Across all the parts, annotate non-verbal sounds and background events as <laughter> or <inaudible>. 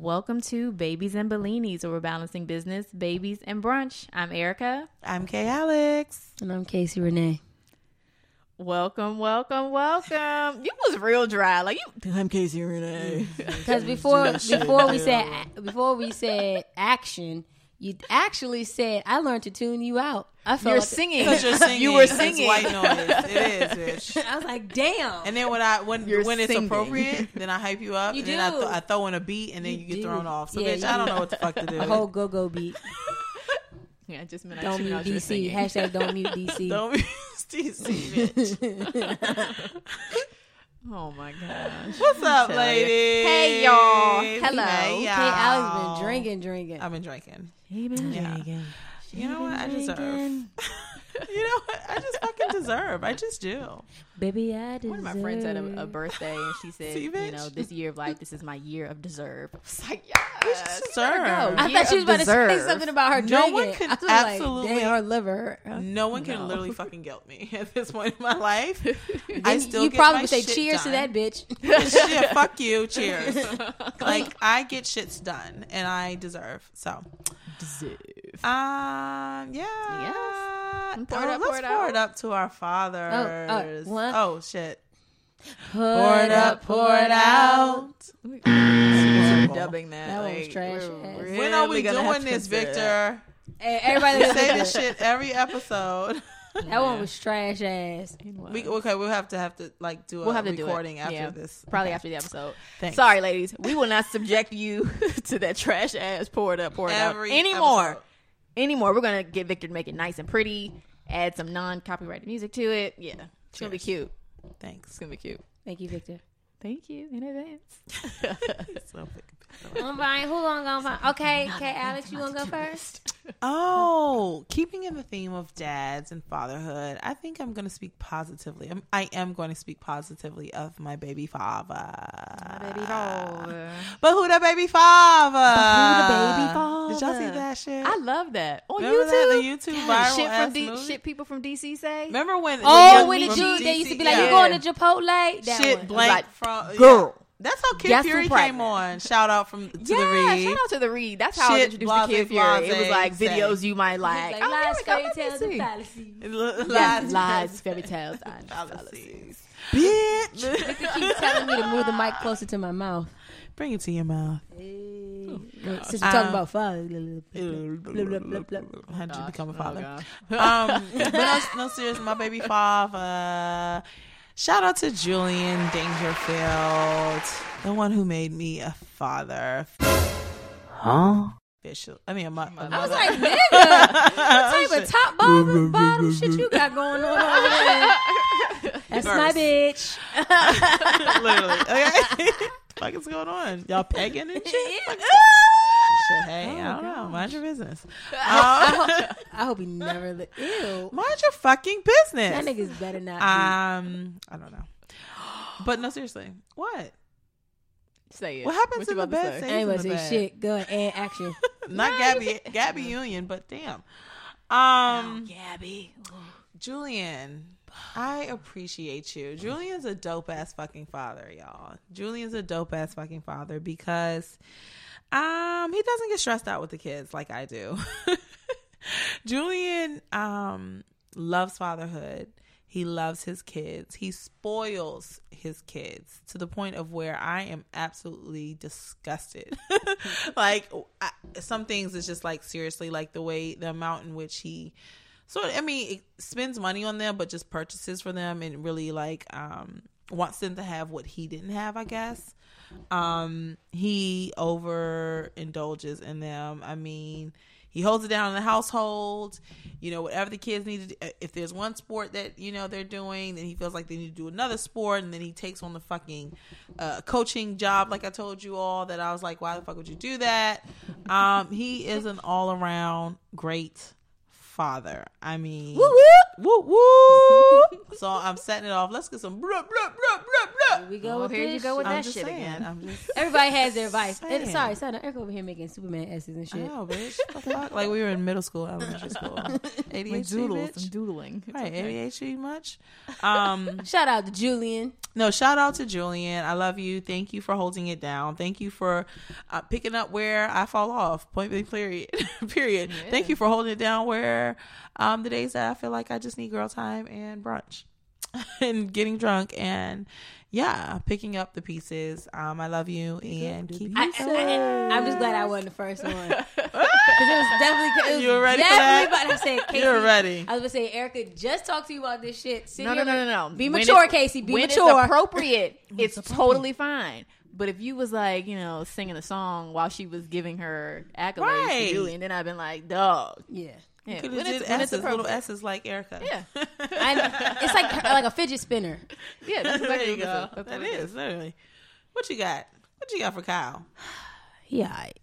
Welcome to Babies and Bellinis, where we're balancing business, babies, and brunch. I'm Erica. I'm Kay Alex. And I'm Casey Renee. Welcome, welcome, welcome. You was real dry, like you. I'm Casey Renee. <laughs> Because before before we said before we said action, you actually said I learned to tune you out. I felt You're like- singing. Because <laughs> you're singing. You were It's singing. white noise. It is, bitch. <laughs> I was like, damn. And then when I when You're when it's appropriate, <laughs> then I hype you up. You and then I, do. th- I throw in a beat, and then you, You get do. thrown off. So Yeah, bitch, I don't do. know what the fuck to do. a whole go go beat. Yeah, I just meant Don't tuned mute out DC. singing. Hashtag don't mute DC. don't be DC, bitch. Oh my gosh. What's up, ladies? Hey, y'all. Hello. Hey, Hey, y'all. Alex been drinking, drinking. I've been drinking. He been Yeah. drinking. You know what? I deserve. Drinking. <laughs> you know what? I just fucking deserve. I just do. Baby, I deserve. One of my friends had a, a birthday, and she said, See, "You know, this year of life, this is my year of deserve." I was like, "Yes, deserve. there we go. I Year thought she was of about to say something about her No one can I absolutely- like, her liver. No one can No. literally <laughs> fucking guilt me at this point in my life. <laughs> I still you get probably my would say shit cheers to that bitch. <laughs> Shit, fuck you. Cheers. like I get shits done, and I deserve. So, Deserve. um, yeah. Yes. Pour it Oh, up, let's pour it pour it up to our fathers. one. oh shit. Pour it up, pour it out. We're dubbing that. That one was trash we're. When are we really doing this. Victor? Hey, everybody say this. shit every episode. That one was trash ass. We, okay, we'll have to have to like do a We'll have to do it. after Yeah. this. Probably Okay. after the episode. Thanks. Sorry, ladies. We will not subject you <laughs> to that trash ass pour it up, pour it Every out anymore. episode. Anymore. We're gonna get Victor to make it nice and pretty. Add some non-copyrighted music to it. Yeah, it's gonna be cute. Thanks. It's gonna be cute. Thank you, Victor. Thank you in advance. <laughs> <laughs> So fucking- I'm buying. Who gonna go first? Okay, okay, Alex, you gonna go first? Oh, keeping in the theme of dads and fatherhood, I think I'm going to speak positively. I'm, I am going to speak positively of my baby father. Baby father. But who the baby father? who the baby father? Did y'all see that shit? I love that on Remember YouTube. that, the YouTube God, viral shit ass from D- movie? shit people from DC say. Remember when? Oh, when the from dude they used to be like, yeah. "You going to Chipotle?" That shit one. blank Like, from girl. yeah. That's how Kid Guess Fury came on. Shout out from to yeah, the read. shout out to the read. That's how I was Shit, introduced to Kid blase, Fury. It was like say. videos you might like. like Oh, lies, here we go. fairy tales, and fallacies. Lies, Yes, lies, fairy tales, and <laughs> fallacies. fallacies. Bitch, Keep telling me to move the mic closer to my mouth. bring it to your mouth. Since we're talking Um, about father. How'd you become a Oh, father? God. um, but no, <laughs> no, serious. My baby father. Shout out to Julian Dangerfield, the one who made me a father. Huh? Official. I mean, a, mo- a I was like, nigga, <laughs> what type of top bottom, bottom shit you got going on over there? That's my bitch. <laughs> literally. Okay, <laughs> fuck is going on? Y'all pegging and shit? Shit, hey, I don't know. Mind your business. I, Um, hope, <laughs> I hope he never. Li- Ew. mind your fucking business. That nigga's better not. Um, I don't know. But no, seriously, what? Say it. What happens What in the to bed? say? be. Stays Anyway, in the say bed. shit. Go and action. <laughs> Not Gabby, Gabby Union, but damn. Um, Gabby. Julian, I appreciate you. Julian's a dope ass fucking father, y'all. Julian's a dope ass fucking father because um he doesn't get stressed out with the kids like I do. <laughs> Julian um loves fatherhood. He loves his kids. He spoils his kids to the point of where I am absolutely disgusted. <laughs> like I, some things is just like seriously like the way the amount in which he so I mean, it spends money on them, but just purchases for them and really like um wants them to have what he didn't have. I guess um he overindulges in them. I mean, he holds it down in the household. You know, whatever the kids need to. Do, if there's one sport that you know they're doing, then he feels like they need to do another sport, and then he takes on the fucking uh, coaching job. Like I told you all, that I was like, why the fuck would you do that? Um, he is an all around great father. I mean, woo woo, woo woo. <laughs> so I'm setting it off. Let's get some blah blah blah blah Here we go Oh, with here you go with. I'm that just shit saying. again. I'm just. <laughs> Everybody has their <laughs> vice. And, sorry, sorry, no, Erica over here making Superman S's and shit. know, bitch. Like we were in middle school, elementary school. ADHD, Like doodles bitch. doodling. It's Right, okay. ADHD much. Um, Shout out to Julian. No, shout out to Julian. I love you. Thank you for holding it down. Thank you for uh, picking up where I fall off. Point blank, period. <laughs> period. Thank you for holding it down where um, the days that I feel like I just need girl time and brunch <laughs> and getting drunk and yeah, picking up the pieces. Um, I love you and keep. I, I, am just glad I wasn't the first one <laughs> because it was definitely. It was You were ready for definitely that? About, I said, <laughs> Casey, You're ready. I was gonna say, Erica, just talk to you about this shit. Sit No, no, no, like- no, no. Be When mature, Casey. Be when mature. <laughs> It's appropriate. it's totally fine. But if you was like, you know, singing a song while she was giving her accolades Right. to and then I've been like, dog. yeah. Yeah, Could have it's, did S's, little appropriate. S's like Erica. Yeah. <laughs> I, it's like like a fidget spinner. Yeah, that's there you what go. it is. That's That what literally. What you got? What you got for Kyle? <sighs> Yeah. alright.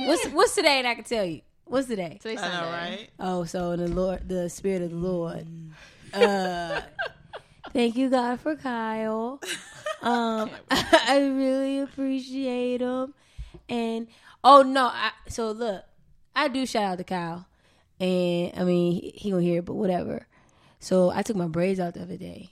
What's what's today? And I can tell you. What's today? Today's I know, Sunday. right? Oh, so the Lord, the Spirit of the Lord. Uh, <laughs> thank you, God, for Kyle. <laughs> Um, I really appreciate him. And oh no, I, so look, I do shout out to Kyle, and I mean he, he gonna hear it, but whatever. So I took my braids out the other day.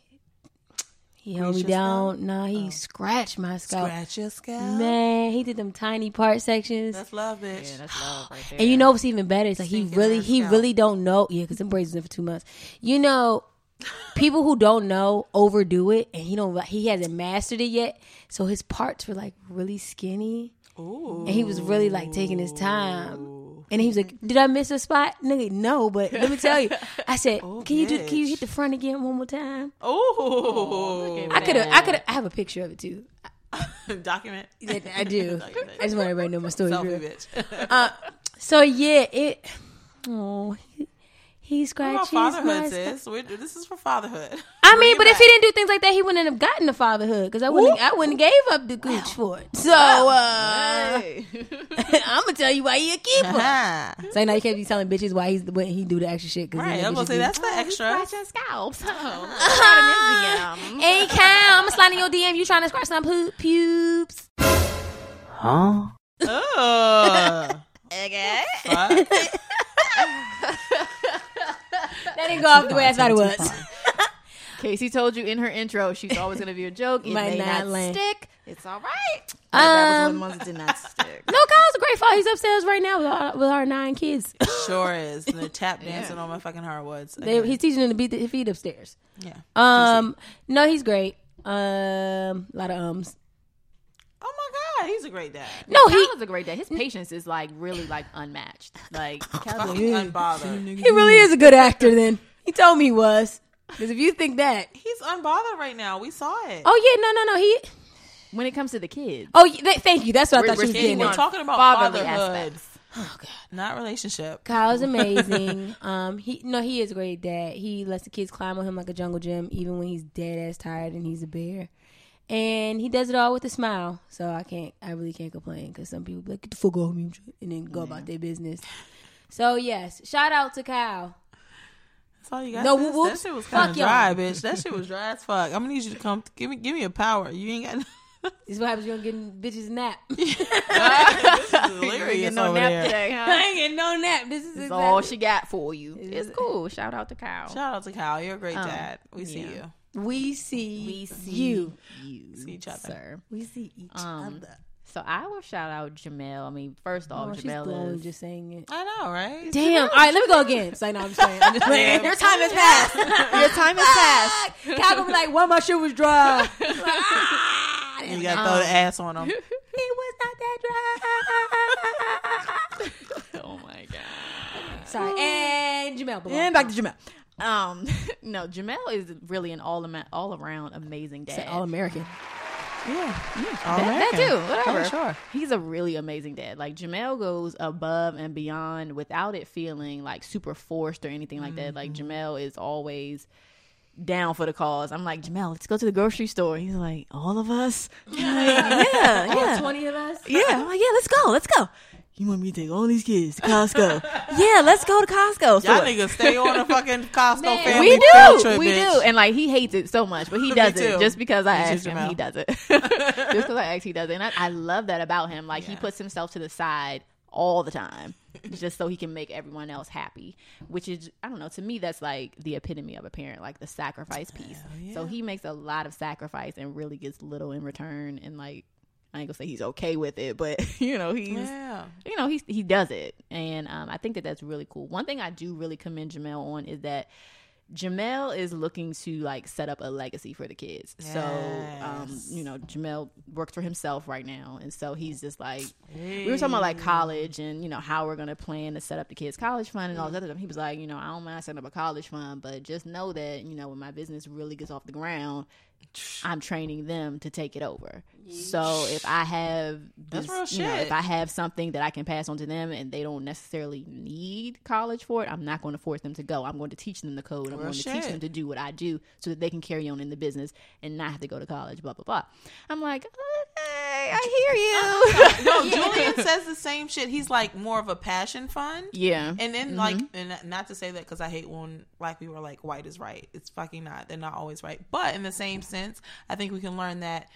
He held me Bleach your down. Nah, he oh. scratched my scalp. Scratch your scalp. Man, he did them tiny part sections. That's love, bitch. Yeah, that's love right there. And you know what's even better? It's like he really, he scalp. really don't know. Yeah, because them braids was in for two months. You know, people who don't know overdo it, and he don't. He hasn't mastered it yet. So his parts were like really skinny, Ooh. and he was really like taking his time. And he was like, "Did I miss a spot, nigga? No, but let me tell you." I said, Oh, <laughs> "Can you do? Can you hit the front again one more time?" Oh, I could have. I could. I have a picture of it too. <laughs> Document. I I do. <laughs> I just want everybody to know my story. Selfie, bitch. Uh, so yeah, it. Oh, he, he about scratches my fatherhood, sis? This is for fatherhood. <laughs> I Bring mean, it but if he didn't do things like that, he wouldn't have gotten the fatherhood because I wouldn't. I wouldn't have gave up the gooch for it. So uh, Hey. <laughs> I'm gonna tell you why he a keeper. Ah. <laughs> so now you can't be telling bitches why he's when he do the extra shit. Cause Right, I'm gonna say be, that's the extra. Scratch your scalps. Oh, Hey, Kyle, I'm going sliding in your DM. You trying to scratch some pu- pubes? Huh? Ugh. okay. Fuck. That didn't go off the way I thought it was. <laughs> Casey told you in her intro she's always going to be a joke. It <laughs> Might may not not stick. It's all right. But that was Um, one month it did not stick. <laughs> No, Kyle's a great father. He's upstairs right now with our, with our nine kids. Sure is. And they're tap dancing on my fucking hardwoods. They, he's teaching them to beat the feet upstairs. yeah. Um, no, he's great. Um, a lot of ums. Oh my god, he's a great dad. No, Kyle he is a great dad. His patience is like really like unmatched. Like <laughs> Kyle's like, unbothered. he really is a good actor. Then he told me he was. Because if you think that, <laughs> He's unbothered right now. We saw it. oh yeah, no, no, no, he. when it comes to the kids, Oh, yeah, th- thank you. That's what I We're- thought you were getting We're talking about fatherly fatherhood, aspects. Oh god. not relationship. Kyle's <laughs> amazing. um, he no, he is a great dad. He lets the kids climb on him like a jungle gym, even when he's dead ass tired and he's a bear. And he does it all with a smile, so I can't, I really can't complain because some people be like get the fuck off me and then go about their business. So yes, shout out to Kyle. That's all you got. No, sis? whoops. That shit was Fuck kind of y'all. dry, bitch. That shit was dry as fuck. I'm gonna need you to come. Give me, give me a power. You ain't got. No- <laughs> This is what happens when you don't get bitches nap. <laughs> this is <laughs> hilarious no over nap there. today, huh? I ain't getting no nap. This is exactly- all she got for you. Is It's cool. Shout out to Kyle. Shout out to Kyle. You're a great Um, dad. We see you. We see, We see you. you, See each other. sir. We see each Um, other. So I will shout out Jamel. I mean, first off, Oh, she's Jamel glowing is just saying it. I know, right? Damn. All right, let me go again. It's like, no, I'm just playing. I'm just playing. Your time has passed. <laughs> Your time has passed. Kyle gonna be like, "Well, my shit was dry." <laughs> You gotta throw the ass on him. <laughs> it was not that dry. oh my god. Sorry. And Jamel. And back to Jamel. Um, <laughs> no, Jamel is really an all ama- all around amazing dad. All American. Yeah, that, that too. Whatever. Oh, sure. He's a really amazing dad. Like Jamel goes above and beyond without it feeling like super forced or anything like that. Like Mm-hmm. Jamel is always down for the cause. I'm like, Jamel, let's go to the grocery store. He's like, all of us? I'm <laughs> like, yeah, All yeah. 20 of us. Yeah, I'm like, yeah, let's go, let's go. You want me to take all these kids to Costco? <laughs> yeah, let's go to Costco. Y'all niggas stay on a fucking <laughs> Costco Man, family we field do, trip, we bitch. do, and like he hates it so much, but he <laughs> does too. it just because I asked him. Jamel. He does it just because I asked. He does it, and I, I love that about him. Like he puts himself to the side all the time, just so he can make everyone else happy. Which is, I don't know, to me that's like the epitome of a parent, like the sacrifice piece. So he makes a lot of sacrifice and really gets little in return, and like. I ain't gonna say he's okay with it, but <laughs> you know he's Yeah. you know he he does it, and um, I think that that's really cool. One thing I do really commend Jamel on is that Jamel is looking to like set up a legacy for the kids. So um, you know Jamel works for himself right now, and so he's just like we were talking about like college and you know how we're gonna plan to set up the kids college fund and all this other stuff. He was like, you know, I don't mind setting up a college fund, but just know that you know when my business really gets off the ground. I'm training them to take it over. So if I have this, That's real you know, shit. if I have something that I can pass on to them and they don't necessarily need college for it, I'm not going to force them to go. I'm going to teach them the code. I'm Real going to teach them to do what I do so that they can carry on in the business and not have to go to college, blah, blah, blah. I'm like, okay, I hear you. <laughs> No, <laughs> Julian says the same shit. He's like more of a passion fund. yeah. And then, like, mm-hmm. and not to say that because I hate when black people are like, white is right. It's fucking not. They're not always right. But in the same sense, I think we can learn that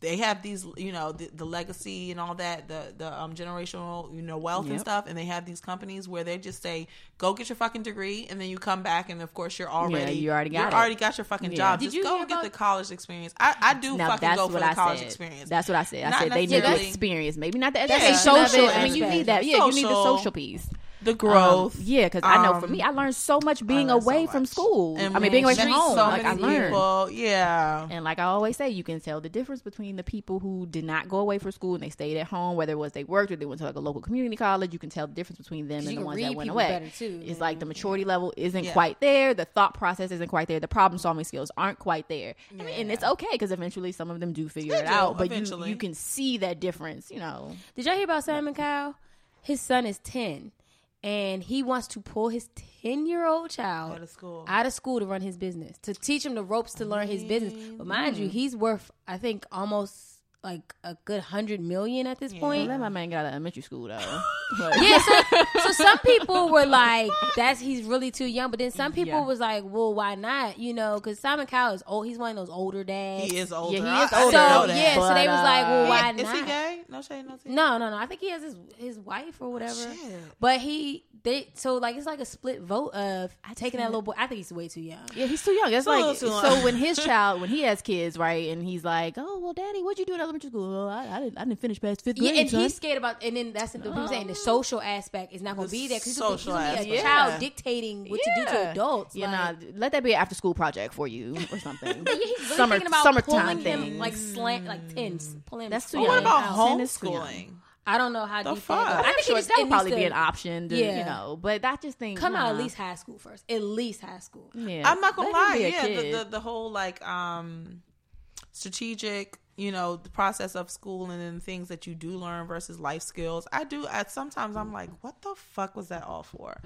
they have these, you know, the, the legacy and all that, the the um, generational, you know, wealth and stuff. And they have these companies where they just say, "Go get your fucking degree," and then you come back, and of course you're already you already got you already got your fucking Yeah. job. Did just you go get about- the college experience. I, I do Now fucking that's go for what the I college said. experience. That's what I said. I Not said they need the experience, maybe not the Yeah, education of it. social I mean, you need that. Yeah, you need the Social. social piece. The growth. Um, yeah, because I know for Um, me, I learned so much being learned so away from school. And I mean, being away from home. So like I many learned. people. Yeah. And like I always say, you can tell the difference between the people who did not go away for school and they stayed at home, whether it was they worked or they went to like a local community college. You can tell the difference between them and the ones that went away. too. It's like the maturity level isn't Yeah. quite there, the thought process isn't quite there, the problem solving skills aren't quite there. I mean, and it's okay because eventually some of them do figure They it do, out, but you you can see that difference. You know, Did y'all hear about Simon Cowell? His son is 10, and he wants to pull his 10 year old child Out of school. out of school to run his business, to teach him the ropes to learn his business. But mind you, mm-hmm. he's worth, I think, almost like a good hundred million at this point. let my man get out of elementary school though. <laughs> Yeah, so, so some people were like, "That's he's really too young," but then some people Yeah. was like, "Well, why not?" You know, because Simon Cowell is old. He's one of those older dads. He is older. he I- is I older, didn't know So that. yeah, so they was like, "Well, uh, why Is not?" Is he gay? No shade, no tea. No, no, no. I think he has his his wife or whatever. Oh, shit. But he they so like it's like a split vote of taking that little boy. I think he's way too young. Yeah, he's too young. It's like so young. when his <laughs> child when he has kids, right, and he's like, "Oh well, daddy, what'd you do in elementary school? Well, I, I didn't I didn't finish past fifth grade." Yeah, and son." he's scared about, and then that's the people saying the social aspect is not going to be there because he's social going to be a aspect. child dictating what to do to adults. You like, know, let that be an after school project for you or something. <laughs> Yeah, he's really Summer- thinking about summertime pulling him like slant like tens, pulling. That's too But young. what about Yeah. Ten is too young. homeschooling? I don't know how The deep fuck? that. I'm I think sure that it would probably needs be an option, to, Yeah. you know. But I just think come out at least high school first. At least high school. Yeah, I'm not gonna Let lie. Yeah, the, the the whole like um strategic, you know, the process of school and then things that you do learn versus life skills. I do. At sometimes I'm like, what the fuck was that all for?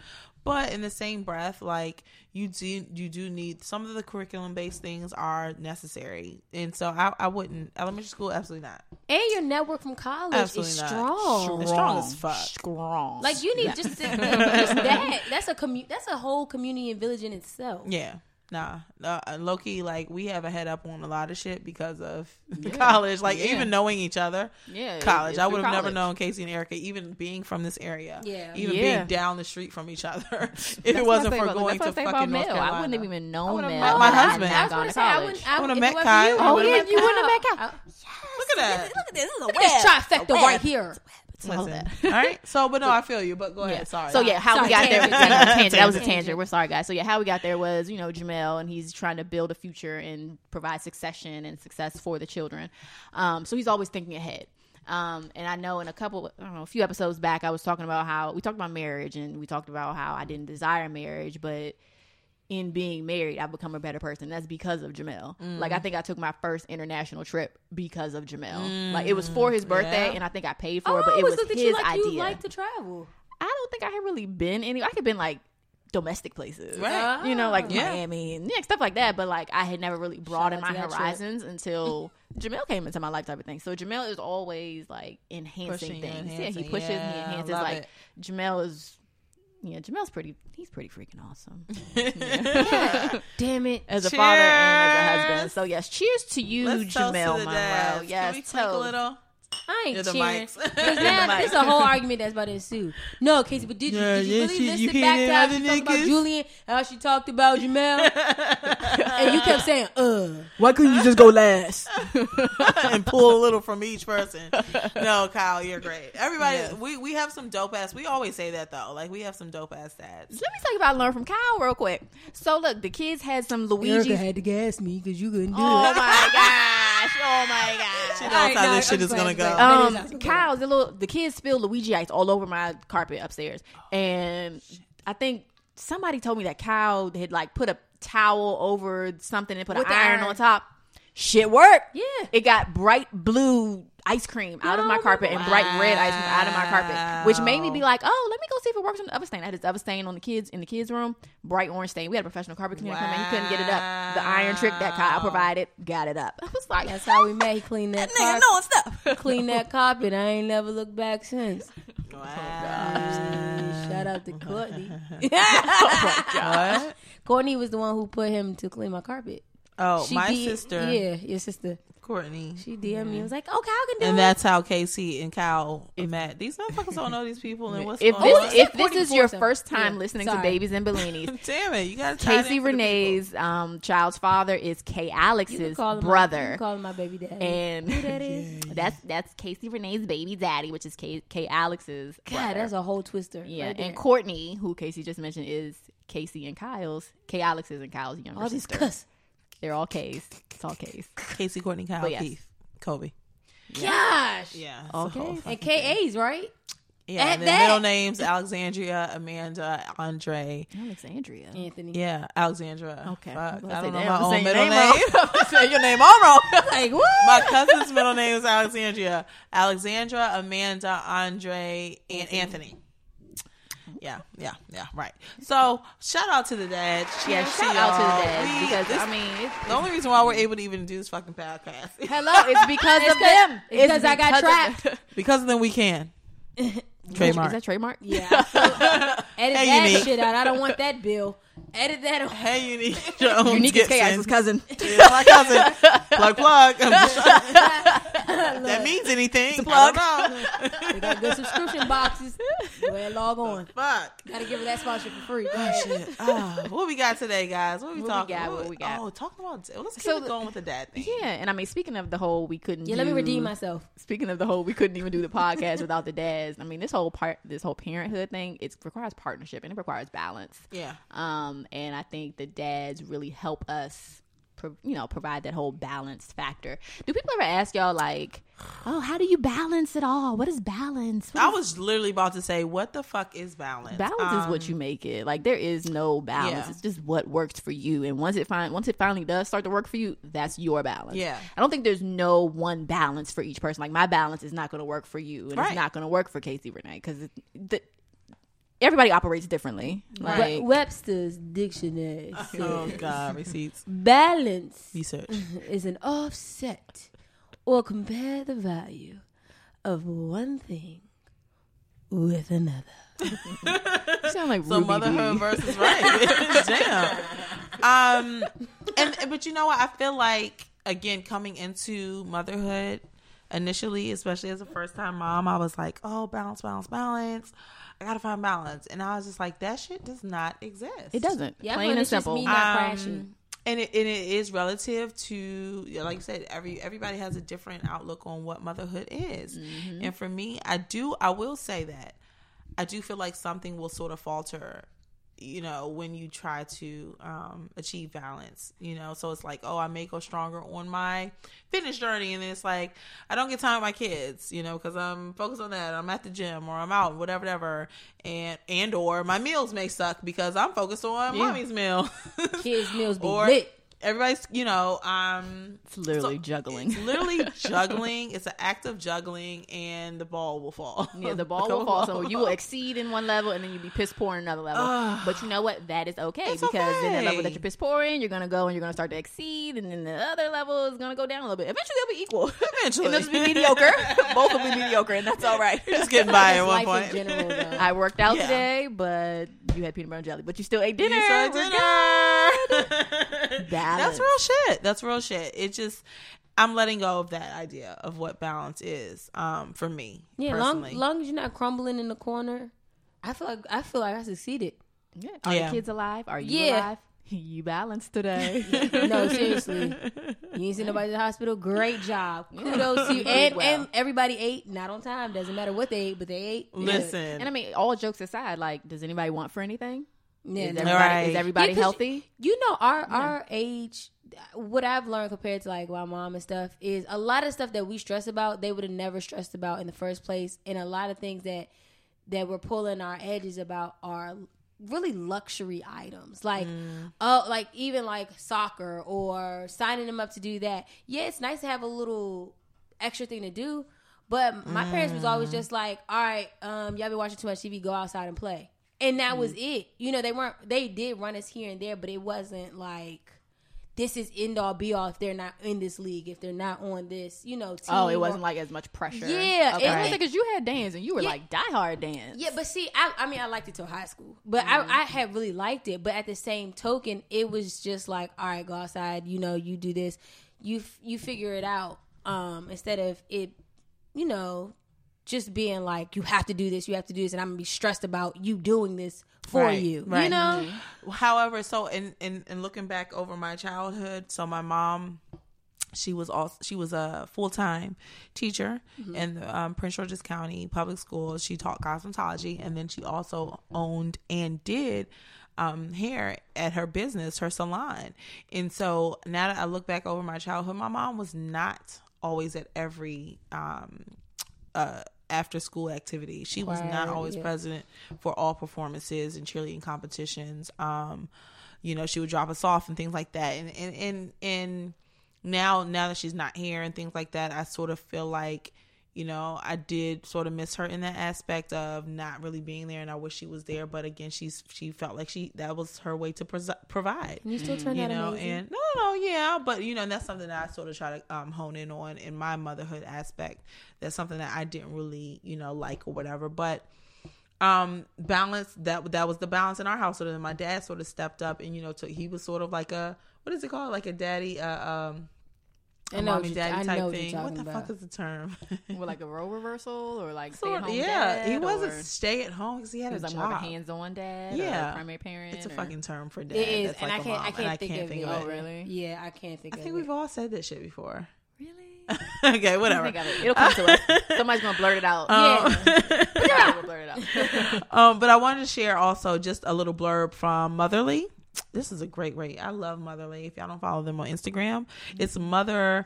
But in the same breath, like you do, you do need some of the curriculum based things are necessary, and so I, I wouldn't elementary school absolutely not. And your network from college Absolutely is not. strong. It's strong as fuck. Strong. Like you need just, just <laughs> that. That's a commu- That's a whole community and village in itself. Yeah. Nah, uh, low key, like we have a head up on a lot of shit because of <laughs> college. Like Yeah. even knowing each other, Yeah, college. I would have never known Casey and Erica, even being from this area. Yeah. even Yeah. being down the street from each other. <laughs> if That's it wasn't for about- going to I fucking North. Carolina, I wouldn't have even known Mel. met my I husband. not I was gone gonna to say I wouldn't. I Would've met it wasn't Kai. you, You I would've would've met you wouldn't have met Kai. Look at that. Look at this. This is a this trifecta right here. All Listen, all right. So, but no, <laughs> I feel you. But go ahead. Sorry. So yeah, how Sorry, we got there? <laughs> tangent. Was, that was a tangent. That was a tangent. We're sorry, guys. So yeah, how we got there was you know Jamel, and he's trying to build a future and provide succession and success for the children. Um, so he's always thinking ahead. Um, and I know in a couple, I don't know, a few episodes back, I was talking about how we talked about marriage, and we talked about how I didn't desire marriage, but in being married, I've become a better person. That's because of Jamel. Mm. Like I think I took my first international trip because of Jamel. Mm. Like it was for his birthday, Yeah. and I think I paid for I it, but oh, it was his you like idea. you like to travel. I don't think I had really been any. I could been like domestic places, Right. You know, like Yeah. Miami and yeah, stuff like that. But like I had never really broadened my that trip. horizons <laughs> until Jamel came into my life, type of thing. So Jamel is always like enhancing Pushing things. yeah, he pushes, Yeah, he enhances. Like it. Jamel is. Yeah, Jamel's pretty. He's pretty freaking awesome <laughs> Damn it. as a father and as a husband. So yes, cheers to you, Let's toast Jamel Monroe. Yes, Can we tweak a little? I ain't Yeah, cheering. mics. Because <laughs> now The there's a whole argument that's about to ensue. No, Casey, but did you, Yeah, did you yeah, really she- listen you back hear to the how other she talked about niggas? Julian, how she talked about Jamel? <laughs> and you kept saying, uh. Why couldn't you just go last? <laughs> and pull a little from each person. No, Kyle, you're great. Everybody, we we have some dope ass. We always say that though. Like we have some dope ass dads. Let me tell you about learn from Kyle real quick. So look, the kids had some Luigi. had to gas me because you couldn't do Oh my gosh! Oh my gosh! She knows Alright, how no, this I'm shit is just gonna go. I'm Um, playing. Kyle's the little the kids spilled Luigi ice all over my carpet upstairs, and I think somebody told me that Kyle had like put a towel over something and put With an iron, iron. on top. Shit worked. Yeah. it got bright blue ice cream out of my oh, carpet and bright red ice cream out of my carpet, which made me be like, oh, let me go see if it works on the other stain. I had this other stain on the kids in the kids' room, bright orange stain. We had a professional carpet cleaner come in, he couldn't get it up. The iron trick that Kyle provided got it up. <laughs> I was like, That's how we met. He cleaned that <laughs> nigga carpet. knowing stuff. clean that carpet. I ain't never looked back since. Wow. Oh, Shout out to Courtney. <laughs> Oh, what? Courtney was the one who put him to clean my carpet. Oh, She my did- sister, Yeah, your sister. Courtney. She DM'd me. I was like, oh, Kyle can do And it. And that's how Casey and Kyle met. These motherfuckers don't know these people and what's If going this, on. if this is your Fortune. first time Yeah, listening to. Babies and Bellinis, <laughs> Damn it, you got to it Casey for the people. Renee's um, child's father is Kay You can Alex's call My, you brother, can call him my baby daddy. and Who that is? <laughs> that's that's Casey Renee's baby daddy, which is Kay, Kay Alex's God, brother. that's a whole twister. yeah. right and Courtney, who Casey just mentioned, is Casey and Kyle's Kay Alex's and Kyle's younger all these sister. cuss. They're all K's. It's all K's. Casey, Courtney, Kyle, But yes. Keith, Kobe. Gosh. Yeah. it's Okay. a whole And fucking KA's, right? Yeah, At and then that. middle names Alexandria, Amanda, Andre. Alexandria. Anthony. Yeah, Alexandra. Okay. Fuck, I was I gonna don't know my own middle name name. wrong. <laughs> Say your name all wrong. <laughs> Like, what? my cousin's middle name is Alexandria. Alexandra, Amanda, Andre, and Anthony. Yeah, yeah, yeah, right. So shout out to the dad. Yeah, Cheers shout out to y'all. the um, dads because this- I mean, it's, the only reason why we're able to even do this fucking podcast hello, it's <laughs> because It's of 'cause- them. it's 'cause I got because of trapped. them. <laughs> because of them we can trademark. <laughs> Is that trademark? Yeah. I feel- Edit Hey, that Unique. shit out. I don't want that bill. Edit that out. Hey, Unique Jones Unique is Chaos's cousin. <laughs> Yeah, my cousin. plug, plug. <laughs> I'm just trying- that means anything. plug. I don't know. They got good subscription boxes. Go ahead, log on. Fuck. Gotta give her that sponsorship for free. Oh, shit. Ah, what we got today, guys? What we What we talking? about? What we got? Oh, talking about. Let's keep So it going with the dad thing. Yeah, and I mean, speaking of the whole, we couldn't. Yeah, let me redeem myself. Speaking of the whole, we couldn't even do the podcast without the dads. I mean, this whole part, this whole parenthood thing, it requires partnership and it requires balance. Yeah. Um, and I think the dads really help us, pro- you know, provide that whole balance factor. Do people ever ask y'all like, "Oh, how do you balance it all? What is balance?" What I is- was literally about to say, what the fuck is balance? balance is what Um, you make it. Like there is no balance. Yeah. It's just what works for you. And once it find once it finally does start to work for you, that's your balance. Yeah. I don't think there's no one balance for each person. Like my balance is not going to work for you, and Right. it's not going to work for Casey Renee because the, everybody operates differently. Like We- Webster's dictionary <laughs> Oh God, receipts, balance research. <laughs> is an offset or compare the value of one thing with another. you sound like <laughs> So Ruby motherhood Dee. versus right. Damn. Um, and but you know what? I feel like again coming into motherhood initially, especially as a first time mom, I was like, oh, balance, balance, balance. I gotta find balance, and I was just like, that shit does not exist. It doesn't. Yeah, Plain and it's just simple. me not Um, and it, and it is relative to like you said every everybody has a different outlook on what motherhood is Mm-hmm. and for me i do i will say that i do feel like something will sort of falter you know when you try to um achieve balance you know so it's like oh i may go stronger on my fitness journey and then it's like i don't get time with my kids you know because i'm focused on that i'm at the gym or i'm out whatever whatever and and or my meals may suck because i'm focused on Yeah. mommy's meal Kids' meals be <laughs> or lit. Everybody's you know um It's literally So, juggling. it's literally <laughs> juggling it's an act of juggling and the ball will fall Yeah, the <laughs> ball will fall so You will <laughs> exceed in one level, and then you'll be piss poor in another level. But you know what? That is okay because in that level that you're piss poor in, you're gonna go and you're gonna start to exceed, and then the other level is gonna go down a little bit. Eventually, they'll be equal. Eventually. and they'll be mediocre. Both will be mediocre, and that's all right. just getting by at one point in general. I worked out Yeah. today, but you had peanut butter and jelly, but you still ate dinner. You saw We're dinner. Good. That's real shit. That's real shit. It just I'm letting go of that idea of what balance is um for me Yeah, long, personally. long as you're not crumbling in the corner, I feel like I feel like I succeeded. Yeah. Are Yeah. the kids alive? Are you Yeah. alive? <laughs> You balanced today. <laughs> <laughs> No, seriously, you ain't seen nobody in the hospital. Great job, kudos to you. You And well. and everybody ate not on time. Doesn't matter what they ate, but they ate. Good. Listen, and I mean, all jokes aside, like, does anybody want for anything? Yeah, Is everybody, Right. is everybody Yeah, 'cause healthy? You know, our our age, what I've learned compared to like my mom and stuff is a lot of stuff that we stress about, they would have never stressed about in the first place, and a lot of things that that we're pulling our edges about are really luxury items. Like oh like even like soccer or signing them up to do that. Yeah it's nice to have a little extra thing to do but my parents was always mm. just like all right um y'all be watching too much tv go outside and play and that was it you know they weren't they did run us here and there but it wasn't like this is end all be all if they're not in this league if they're not on this you know team Oh, it wasn't like as much pressure. Yeah, okay. it- because you had dance and you were Yeah. like diehard dance. Yeah, but see, I, I mean, I liked it till high school, but I, I had really liked it. But at the same token, it was just like, all right, go outside. You know, you do this, you you figure it out. Um, instead of it, you know, just being like, you have to do this, you have to do this, and I'm gonna be stressed about you doing this for Right, you. right. You know, However, so in, in in looking back over my childhood, so my mom, she was also she was a full time teacher in the um, Prince George's County Public Schools. She taught cosmetology, and then she also owned and did um, hair at her business, her salon. And so now that I look back over my childhood, my mom was not always at every um, uh, after school activity. She was not always yeah. present for all performances and cheerleading competitions. Um, you know, she would drop us off and things like that. And and and, and now now that she's not here and things like that, I sort of feel like you know I did sort of miss her in that aspect of not really being there, and I wish she was there. But again, she's she felt like she that was her way to pres- provide and you still turn you know, amazing. and no, no, no, yeah, but you know, and that's something that I sort of try to um, hone in on in my motherhood aspect. That's something that I didn't really, you know, like or whatever. But um, balance that that was the balance in our household, and my dad sort of stepped up, and you know, took, he was sort of like a what is it called, like a daddy, uh, um, I a know mommy what you- daddy I type know thing. What talking the about. fuck is the term? With like a role reversal or like stay Sort at of, home yeah, dad. he wasn't or stay at home because he had he was a like job. more a hands-on dad. Yeah. or a primary parent. it's a or- fucking term for dad. It is, That's and like I a can't, mom, I can't, I think, can't of think it. of it. Oh, really? Yeah, I can't think I of think it. we've all said this shit before. Really? <laughs> okay, whatever. It. It'll come to us. <laughs> Somebody's gonna blurt it out. Um, yeah, <laughs> we'll blurt it out. um, but I wanted to share also just a little blurb from Motherly. This is a great rate. I love Motherly. If y'all don't follow them on Instagram, it's mother.ly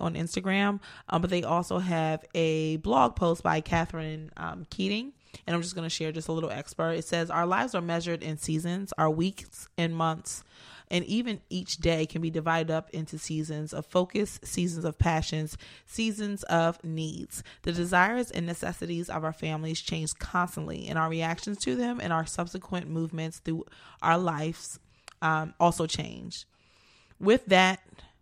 on Instagram. Um, but they also have a blog post by Catherine um, Keating. And I'm just going to share just a little excerpt. It says, Our lives are measured in seasons, our weeks and months, and even each day can be divided up into seasons of focus, seasons of passions, seasons of needs. The desires and necessities of our families change constantly, and our reactions to them and our subsequent movements through our lives um, also change. With that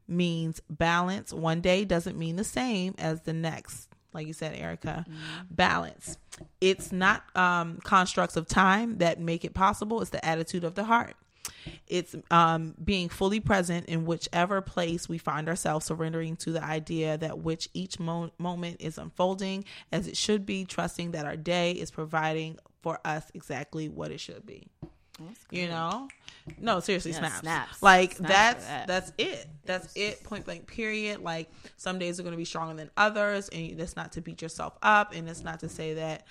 means balance. One day doesn't mean the same as the next. Like you said, Erica, balance. It's not um, constructs of time that make it possible. It's the attitude of the heart. It's um, being fully present in whichever place we find ourselves, surrendering to the idea that which each mo- moment is unfolding as it should be, trusting that our day is providing for us exactly what it should be. You know, no, seriously, Yeah, snaps. snaps. Like Snaps that's that. that's it. That's it. Point blank. Period. Like some days are going to be stronger than others, and that's not to beat yourself up, and it's not to say that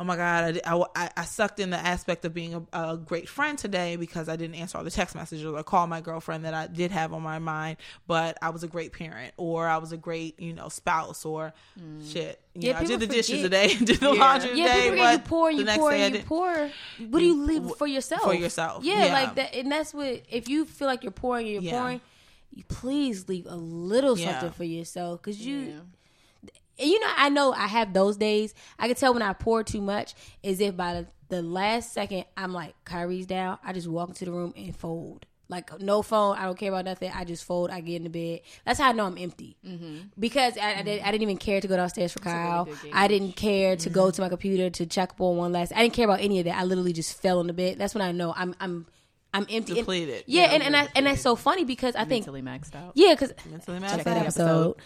oh my god, I, I, I sucked in the aspect of being a, a, great friend today because I didn't answer all the text messages or call my girlfriend that I did have on my mind, but I was a great parent or I was a great you know spouse or mm. shit. You yeah, know, I did the forget. dishes today, <laughs> did the yeah. laundry yeah, today, but you pour and you pour and you pour. What do you leave for yourself? For yourself, yeah, yeah, like that, and that's what if you feel like you're pouring, and you're pouring. You please leave a little something for yourself because you you know, I know I have those days. I can tell when I pour too much is if by the, the last second I'm like, Kyrie's down, I just walk into the room and fold. Like no phone, I don't care about nothing. I just fold. I get in the bed. That's how I know I'm empty mm-hmm. because I, I, did, I, didn't even care to go downstairs for Kyle. Really I didn't care to mm-hmm. go to my computer to check up on one last. I didn't care about any of that. I literally just fell in the bed. That's when I know I'm I'm I'm empty. Depleted. And, yeah, yeah, and, and, I, and that's so funny because I think mentally maxed out. Yeah, because mentally maxed out episode.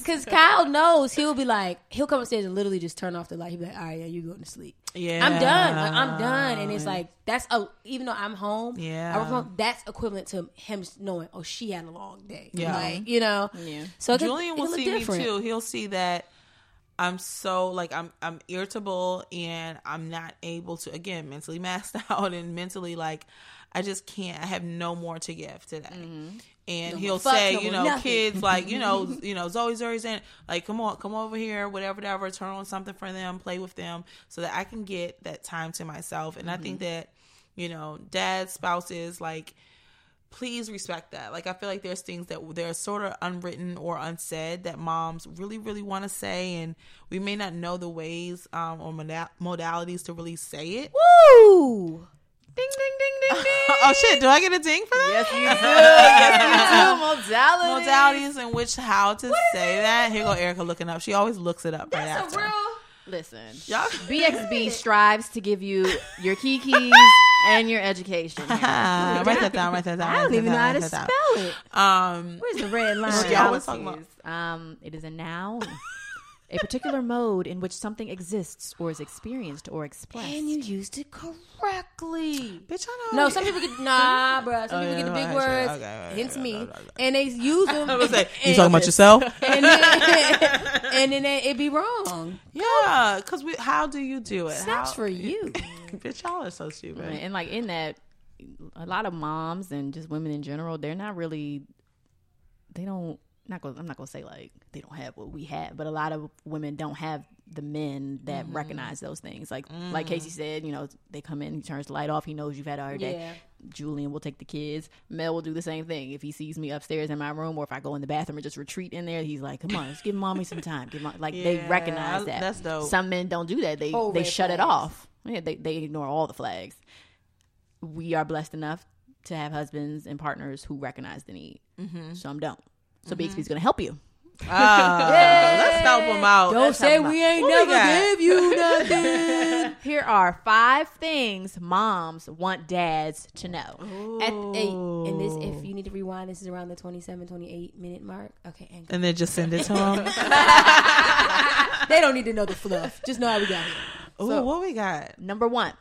Because <laughs> uh, Kyle knows he'll be like he'll come upstairs and literally just turn off the light. He'll be like, "All right, yeah, you going to sleep." Yeah, I'm done. Like, I'm done, and it's like that's a even though I'm home. Yeah, I home, that's equivalent to him knowing, oh, she had a long day. Yeah, like you know. Yeah. So Julian will see different. me too. He'll see that I'm so like I'm I'm irritable and I'm not able to again mentally <laughs> maxed out and mentally like I just can't. I have no more to give today. Mm-hmm. And no he'll say, you know, nothing. kids like, you know, <laughs> you know, Zoe, Zoe's in, like, come on, come over here, whatever, whatever, turn on something for them, play with them, so that I can get that time to myself. And mm-hmm. I think mm-hmm. that, you know, dads, spouses, like, please respect that. Like I feel like there's things that they're sort of unwritten or unsaid that moms really, really want to say, and we may not know the ways um, or modalities to really say it. Woo! Ding ding ding ding <laughs> ding. oh shit! Do I get a ding for that? Yes, you <laughs> do. yes, you do. Modalities. Modalities in which how to say that. Here go Erica looking up. She always looks it up right That's after. A real Listen, y'all. BXB <laughs> strives to give you your key keys and your education. write that down. Write that down. I don't even know how to spell it. Um, where's the red line? She always talking about. Um, it is a noun. A particular mode in which something exists or is experienced or expressed. And you used it correctly. Bitch, I know. No, some people get nah, bro. Some oh, people yeah, get the big no, words. Okay, okay, hence okay, me, and they use them. <laughs> I was like, you talking about yourself? <laughs> And then, <laughs> and then it be wrong. Yeah, because we. How do you do it? Snaps how, for you. bitch, y'all are so stupid. And like in that, a lot of moms and just women in general, they're not really. They don't not gonna, I'm not gonna say like they don't have what we have, but a lot of women don't have the men that mm-hmm. recognize those things. Like mm-hmm. like Casey said, you know, they come in, he turns the light off, he knows you've had a hard day. Yeah. Julian will take the kids. Mel will do the same thing. If he sees me upstairs in my room, or if I go in the bathroom and just retreat in there, he's like, "Come on, let's give mommy some time." Give mom, like yeah, they recognize that. That's dope. Some men don't do that. They oh, they shut flags. it off. Yeah, they they ignore all the flags. We are blessed enough to have husbands and partners who recognize the need. Mm-hmm. Some don't. So mm-hmm. Bixby's going to help you. Ah, let's help them out. Don't let's say we ain't what never give you <laughs> nothing. Here are five things moms want dads to know. At, and this, if you need to rewind, this is around the 27, 28 minute mark. Okay, and, and then just send it to <laughs> them. <laughs> they don't need to know the fluff. Just know how we got here. Oh, so, what we got? Number one,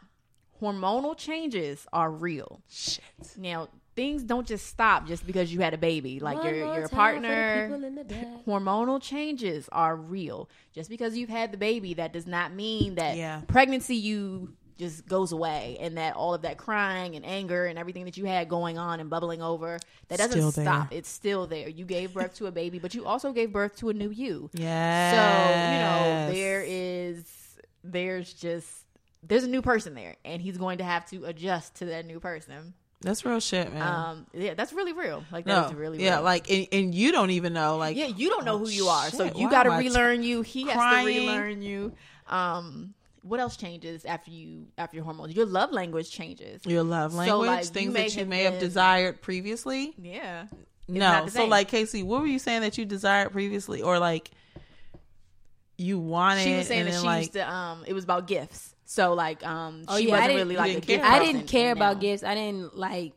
hormonal changes are real. Shit. Now, things don't just stop just because you had a baby. Like One your your partner, <laughs> hormonal changes are real. Just because you've had the baby, that does not mean that yeah. pregnancy you just goes away and that all of that crying and anger and everything that you had going on and bubbling over that doesn't still stop there. it's still there you gave birth to a baby but you also gave birth to a new you yeah so you know there is there's just there's a new person there and he's going to have to adjust to that new person that's real shit, man. Um, yeah, that's really real. Like that's no, really, real. yeah, real. like and, and, you don't even know, like yeah, you don't know who you are, shit, so you got to relearn you. He crying? has to relearn you. Um, what else changes after you after your hormones? Your love language changes. Your love language, so, like, things that you may have, been, desired previously. Yeah. No, so like Casey, what were you saying that you desired previously, or like you wanted? She was saying that she like, used to. Um, it was about gifts. So like, um, oh, she yeah, wasn't really like a gift. I didn't care about gifts. I didn't like.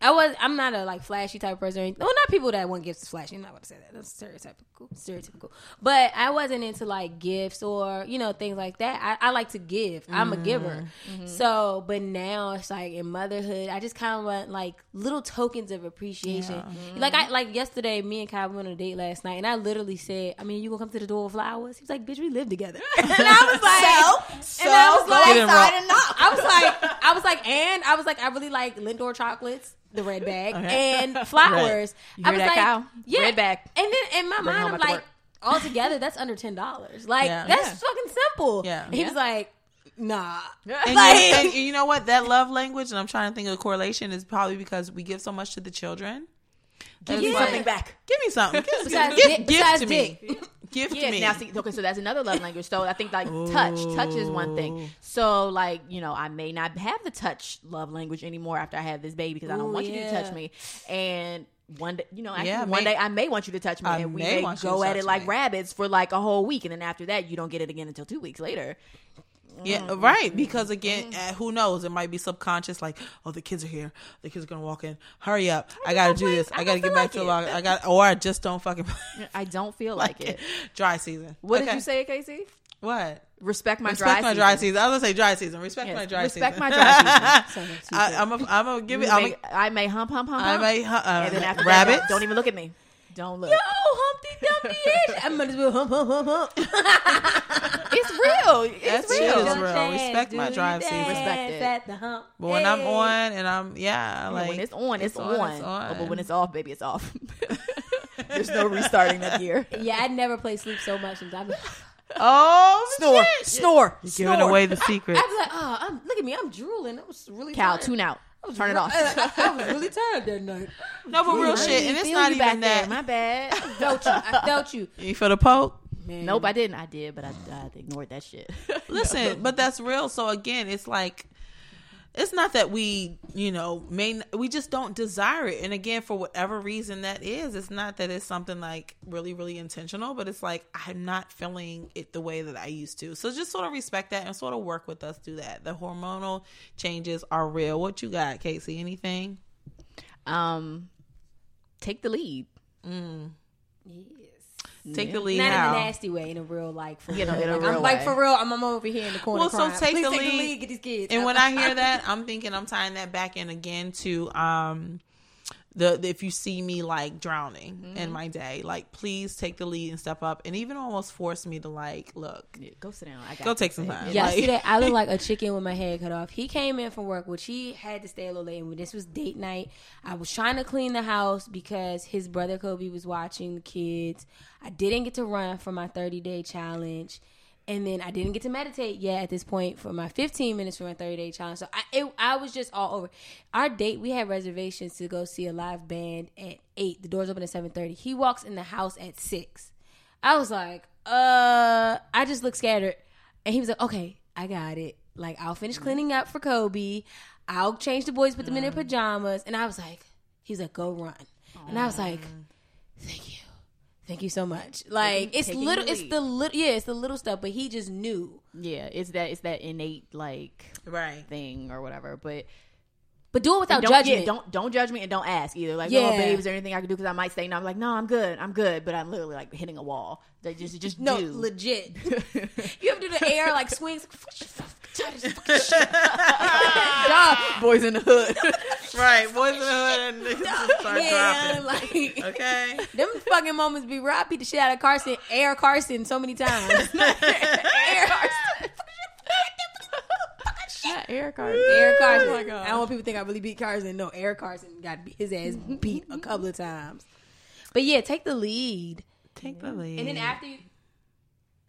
I was. I'm not a like flashy type of person. Or anything. Well, not people that want gifts is flashy. I'm not going to say that. That's stereotypical. Stereotypical. But I wasn't into like gifts or you know things like that. I, I like to give. I'm a mm-hmm. giver. Mm-hmm. So, but now it's like in motherhood, I just kind of want like little tokens of appreciation. Mm-hmm. Like I like yesterday, me and Kai went on a date last night, and I literally said, "I mean, you gonna come to the door with flowers?" He was like, "Bitch, we live together." <laughs> and I was like, So, and I was go like, Get it outside wrong. and knock. I was like, I was like, and I was like, I really like Lindor chocolates, the red bag, and <laughs> flowers. You I was that, like, Kyle? Yeah. Red bag. And then in my Bring mind, I'm like, work. <laughs> all together, that's under ten dollars. Like Yeah. that's Yeah. fucking simple. Yeah. And he Yeah. was like, Nah. And, <laughs> Like- you, and you know what? That love language, and I'm trying to think of correlation, is probably because we give so much to the children. Give me like, something back. Give me something. Give, Besides give, dick- besides to me. Gift Yeah, me. now see, okay, so that's another love language. So I think like <laughs> touch, touch is one thing. So like you know, I may not have the touch love language anymore after I have this baby because I don't Ooh, want you to touch me. And one day, you know, actually Yeah, one may- day I may want you to touch me, I and we may may go at it like me. rabbits for like a whole week, and then after that, you don't get it again until two weeks later. Yeah, Mm-hmm. right. Because again, uh, who knows? It might be subconscious. Like, oh, the kids are here. The kids are gonna walk in. Hurry up! I, gotta don't this. I I, gotta get back like to the it. log. I got, or I just don't fucking <laughs> I don't feel like, like it. it. Dry season. What did you say, Casey? What? Respect my Respect dry my dry season. season. I was gonna say dry season. Respect Yes, my dry respect season. Respect my dry season. <laughs> I, I'm a, I'm gonna give it. You I'm may- a, I may hump, hump, hump, I may uh, and then after rabbit. that, don't even look at me. Don't look. Yo, Humpty Dumpty ish. I might as well hump, hump, hump, hump. <laughs> It's real. It's That shit real. is real. dance, Respect my drive the season. dance Respect it. At the hump. But when I'm on and I'm yeah, Yeah, like when it's on, it's, on. it's Oh, but when it's off, baby, it's off. <laughs> There's no restarting that gear. Yeah, I never play sleep so much. And I'd be, oh Snore, shit. snore, You're snore. giving away the secret. I'd be like, oh, I'm, look at me, I'm drooling. I was really Cal, tired. tune out. I was Turn it off. I, I was really <laughs> tired that night. No, but real I shit, and it's not even that. there. My bad. Felt you. I felt you. You feel the poke? Man. nope, I didn't. I did, but I, I ignored that shit. Listen, <laughs> but that's real. So again, it's like it's not that we, you know, may we just don't desire it. And again, for whatever reason that is, it's not that it's something like really, really intentional, but it's like I'm not feeling it the way that I used to. So just sort of respect that and sort of work with us through that. The hormonal changes are real. What you got, Casey? Anything? um, take the lead. Take Yeah. the lead Not how? in a nasty way, in a real like for You know, real. in a Like, real I'm like for real. I'm, I'm over here in the corner. Well, so take the take the lead. lead. Get these kids. And when I hear <laughs> that, I'm thinking I'm tying that back in again to um the, the if you see me like drowning Mm-hmm. in my day, like please take the lead and step up and even almost force me to like look. Yeah, go sit down. I got Go take some time. Yeah. Like- I looked like a <laughs> chicken with my head cut off. He came in from work, which he had to stay a little late. And this was date night. I was trying to clean the house because his brother Kobe was watching the kids. I didn't get to run for my 30 day challenge. And then I didn't get to meditate yet at this point for my 15 minutes for my 30 day challenge. So I, it, I was just all over. Our date, we had reservations to go see a live band at 8. The doors open at 7.30. He walks in the house at 6. I was like, uh, I just looked scattered. And he was like, okay, I got it. Like, I'll finish cleaning up for Kobe. I'll change the boys, put them in their pajamas. And I was like, he's like, go run. And I was like, thank you. Thank you so much. Like, it's taking little, the it's the little, yeah, it's the little stuff, but he just knew. Yeah, it's that it's that innate like Right. thing or whatever. But But do it without don't, judgment. Yeah, don't don't judge me and don't ask either. Like, Yeah. oh, babe, is there anything I can do? Because I might say no. I'm like, no, I'm good, I'm good. But I'm literally like hitting a wall. They just just no, do. legit. <laughs> you have to do the air like swings. <laughs> Duh. <laughs> Boys in the hood. Right. Boys in the hood and niggas start Yeah, dropping. like Okay. them fucking moments be where I beat the shit out of Carson, Air Carson, so many times. <laughs> Air Carson. Not Eric Air Carson. Oh my God. I don't want people to think I really beat Carson. No, Air Carson got his ass beat a couple of times. But yeah, take the lead. Take the lead. And then after you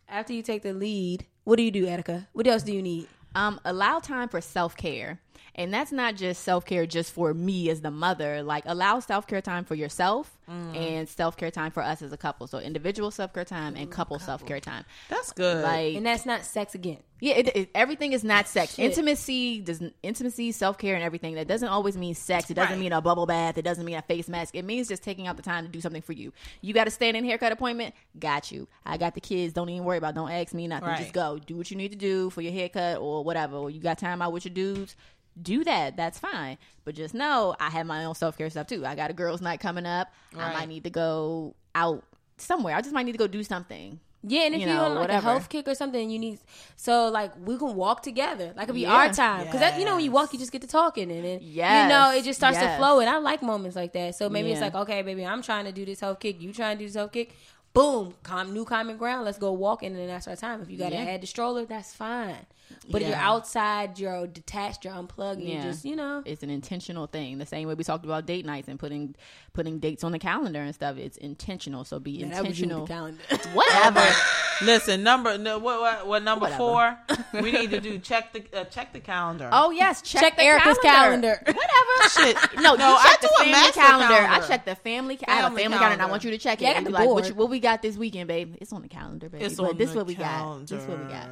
after you take the lead, what do you do, Attica? What else do you need? um, allow time for self care. And that's not just self care just for me as the mother. Like allow self care time for yourself mm. and self care time for us as a couple. So individual self care time and couple, self care time. That's good. Like And that's not sex again. yeah, it, it, everything is not sex. Shit. Intimacy does intimacy, self care, and everything. That doesn't always mean sex. It doesn't Right. mean a bubble bath. It doesn't mean a face mask. It means just taking out the time to do something for you. You got a stand-in haircut appointment. Got you. I got the kids. Don't even worry about. Don't ask me nothing. Right. Just go. Do what you need to do for your haircut or whatever. Or you got time out with your dudes. Do that. That's fine. But just know I have my own self care stuff too. I got a girls' night coming up. I might need to go out somewhere. I just might need to go do something. Yeah, and if you are on like whatever. a health kick or something, you need so like we can walk together. Like it'll be Yeah. our time because that you know when you walk, you just get to talking and then you know it just starts to flow. And I like moments like that. So maybe it's like okay, baby, I'm trying to do this health kick. You trying to do this health kick. Boom, com- new common ground. Let's go walking, and then that's our time. If you got to Yeah. add the stroller, that's fine. But if you're outside, you're detached, you're unplugged, and Yeah. you just you know. It's an intentional thing. The same way we talked about date nights and putting putting dates on the calendar and stuff. It's intentional. So be That was you with intentional. the calendar. <laughs> Whatever. <laughs> Listen, number no, what, what what number Whatever. four? <laughs> we need to do check the uh, check the calendar. Oh yes, check, Check the Erica's calendar. calendar. Whatever. shit! No, no, you I check do the a family master calendar. calendar. I check the family. ca- I have a Family family calendar, and I want you to check it. Yeah, I and be the like, what, you, what we got this weekend, babe? It's on the calendar, babe. It's but on this the what we got. This what we got.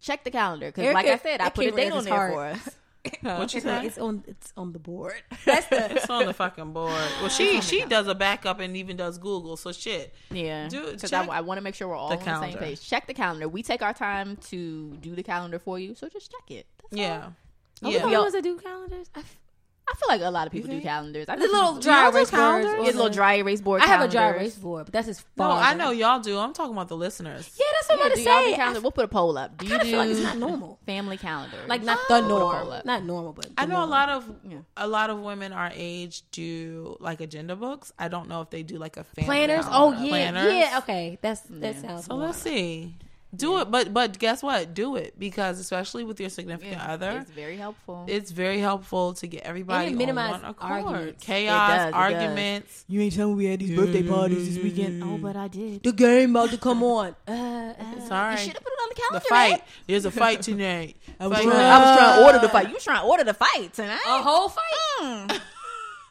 Calendar. Check the calendar because, like I said, I put a date on there heart. for us. <laughs> What you It's, say? it's on it's on the board. <laughs> That's the It's on the fucking board. Well, she she does a backup and even does Google. So shit. Yeah, Do- because I, check want to make sure we're all the on the same page. Check the calendar. We take our time to do the calendar for you, so just check it. That's all. Yeah. Are we Yeah. the only ones that do calendars? I f- I feel like a lot of people do calendars. I The know little dry erase boards. Get little dry erase board. I have a dry erase board, but that's as No, far. I know y'all do. I'm talking about the listeners. Yeah, that's what Yeah, I'm do about y'all to do say. calendar? We'll put a poll up. Do I you do feel like it's not normal. family calendar. Like not the norm, Put a poll up. not normal, but I the know a lot of Yeah. a lot of women our age do like agenda books. I don't know if they do like a family planners. Oh yeah, Planners. yeah. Okay, that's that Yeah. sounds. So let's see. Do it, but but guess what? Do it because especially with your significant Yeah, other, It's very helpful. it's very helpful to get everybody minimize on one accord. arguments. Chaos, It does, it does. arguments. You ain't telling me we had these birthday parties this weekend. oh, but I did. The game about to come on. <laughs> Uh, uh, Sorry, You should have put it on the the calendar. fight. man. There's a fight tonight. <laughs> I was Fight trying- night. I was trying to order the <laughs> fight. You was trying to order the fight tonight. a whole fight. Mm.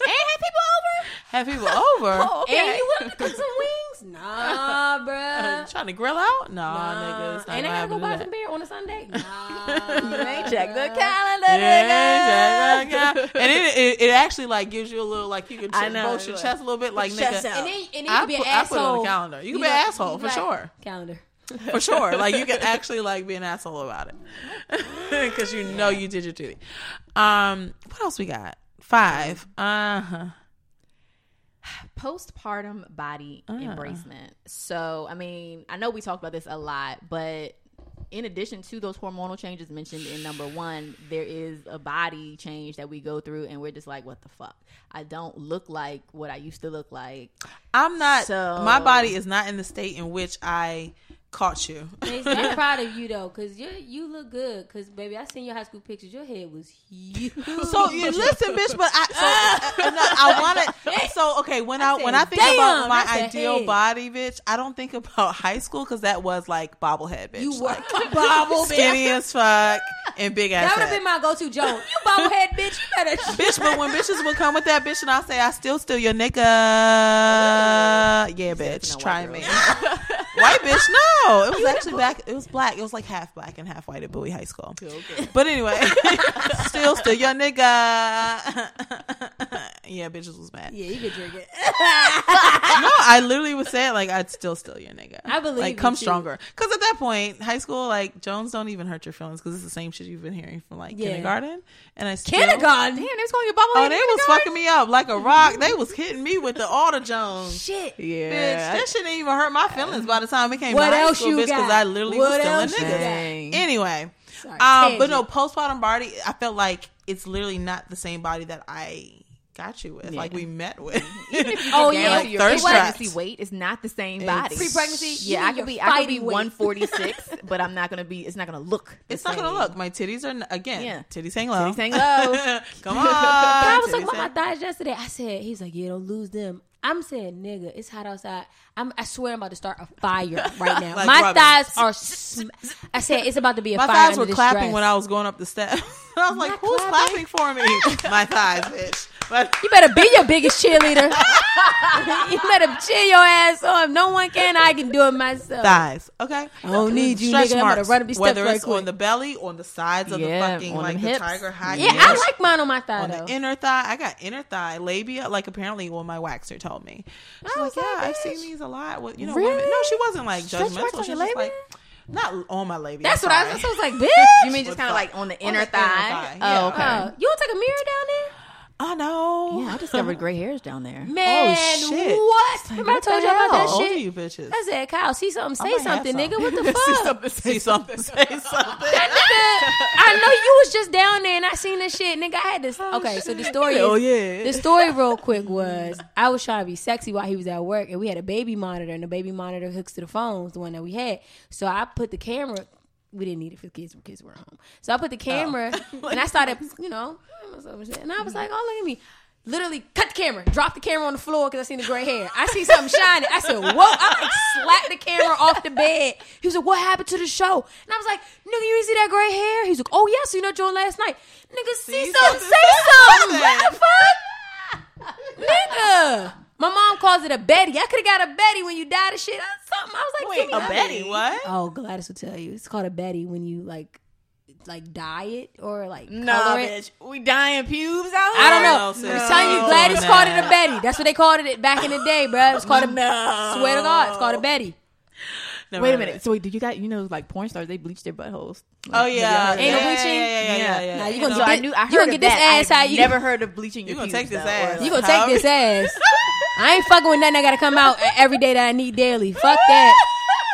And had people over. Have people over. <laughs> Oh, okay. And you wanted to cook some wings? Nah, <laughs> bruh. Trying to grill out? Nah, Nah. nigga. And I gotta go buy some beer on a Sunday. <laughs> Nah, you ain't checked the calendar, nigga. yeah, yeah. and it, it it actually like gives you a little like you can ch- know, boast your like, chest a little bit like nigga. out. And then, and then you can be an put, I put it on asshole. the calendar. You can You be an asshole for like- sure, Calendar. for sure. Like you can actually like be an asshole about it because you know you did your duty. Um, what else we got? Five. Uh huh. <sighs> postpartum body Ah. embracement. So, I mean, I know we talked about this a lot, but in addition to those hormonal changes mentioned in number one, there is a body change that we go through, and we're just like, what the fuck? I don't look like what I used to look like. I'm not. So- my body is not in the state in which I caught you. I'm <laughs> proud of you though, cause you you look good. Cause baby, I seen your high school pictures. Your head was huge. So you listen, bitch, but I so <laughs> no, I want it. So okay, when I, I when I think "Damn, about my ideal head." body, bitch, I don't think about high school because that was like bobblehead, bitch. You were like, <laughs> bobble skinny as fuck and big ass. That would have been my go-to joke. You bobblehead bitch. You better. Bitch, but when bitches would come with that bitch and I'll say, I still steal your nigga. Yeah, bitch. Try me. White bitch, no. It was actually back, it was black. It was like half black and half white at Bowie High School. But anyway, <laughs> still still your nigga. <laughs> yeah, bitches was mad. Yeah, you could drink it. <laughs> No, I literally would say it like, I'd still steal your nigga. I believe Like, come stronger. Because at that point, high school, like, Jones don't even hurt your feelings because it's the same shit you've been hearing from like Yeah. kindergarten. And I still. Kindergarten. Damn, they was calling you bubble. Oh, they was fucking me up like a rock. They was hitting me with the all the Jones. Shit. Yeah. Bitch, that shit didn't even hurt my feelings by the time it came What to high else school, you bitch, because got? I literally What was still a else nigga. Anyway, Sorry, um, but no, postpartum body, I felt like it's literally not the same body that I got you with, Yeah. like we met with. Even if <laughs> you Oh, oh, yeah. yeah, Like your thirst pregnancy weight is not the same It's- body. Pre-pregnancy, Yeah, I could be I could be 146, <laughs> but I'm not gonna be. It's not gonna look. the it's not gonna look. My titties are again. Yeah. Titties hang low. Titties hang low. <laughs> Come on. But I was Titties talking about my hang- thighs yesterday. I said, he's like, yeah, don't lose them. I'm saying, nigga, it's hot outside. I'm, I swear I'm about to start a fire <laughs> right now. Like my rubbing. thighs are. <laughs> Sm- I said it's about to be a My fire. My thighs were clapping dress. when I was going up the steps. <laughs> I was like, Not "Who's clapping. clapping for me?" My thighs, bitch. But You better be your biggest cheerleader. you better cheer your ass on. If no one can, I can do it myself. thighs. Okay, I don't need you, Stretch nigga. I'm gonna marks, run up these steps whether right it's quick. on the belly, on the sides of Yeah, the fucking on like the hips. tiger high. Yeah, I like mine on my thigh on though. the inner thigh. I got inner thigh labia. Like apparently, what my waxer told me. She's I like, was yeah, I've seen these a lot. With you know, Really? women. No, she wasn't like Stretch judgmental. on She was just like. Not on my labia. That's what I sorry. was. I was like, bitch. You mean just kind of like on the inner inner thigh? thigh, Oh, yeah. okay. Uh, you don't take a mirror down there? I know. yeah, I discovered gray hairs down there. <laughs> Man, oh, shit. what? Remember I what told the you about that hell? Old shit? you bitches. I said, Kyle, see something, say something, some. nigga. What <laughs> the fuck? See something. Say something. <laughs> I know you was just down there and I seen this shit, nigga. I had this. Oh, okay, so the story oh, is, Oh yeah. the story real quick was I was trying to be sexy while he was at work, and we had a baby monitor, and the baby monitor hooks to the phones, the one that we had. So I put the camera. We didn't need it for the kids. Kids were home. So I put the oh. camera, <laughs> and I started, you know, and I was like, "Oh, look at me." Literally cut the camera, drop the camera on the floor because I seen the gray hair. I see something shining. I said, "Whoa!" I like slapped the camera off the bed. He was like, "What happened to the show?" And I was like, "Nigga, you didn't see that gray hair?" He's like, "Oh yeah, so you know joint last night." Nigga, see, See something, something, say say something. What the fuck? <laughs> Nigga. My mom calls it a Betty. I could have got a Betty when you died of shit. or Something. I was like, Wait, give me a that. Betty? What? Oh, Gladys will tell you. It's called a Betty when you like, like dye it or like Nah, color it. bitch. We dying pubes out here. I don't know. No, sis. I'm telling you, Gladys No. called it a Betty. That's what they called it back in the day, bro. It was called a. Swear to God, it's called a Betty. <laughs> Never Wait a minute. it. So wait, did you got you know like porn stars they bleach their buttholes? Oh yeah. Ain't no yeah, bleaching? Yeah, yeah, yeah, yeah. yeah, Nah, you yeah. gonna So get I this- knew I heard you gonna get this that. ass I've how you- never heard of bleaching your You gonna take this though, ass. like- You gonna take this ass. I ain't fucking with nothing I gotta come out every day that I need daily. Fuck that.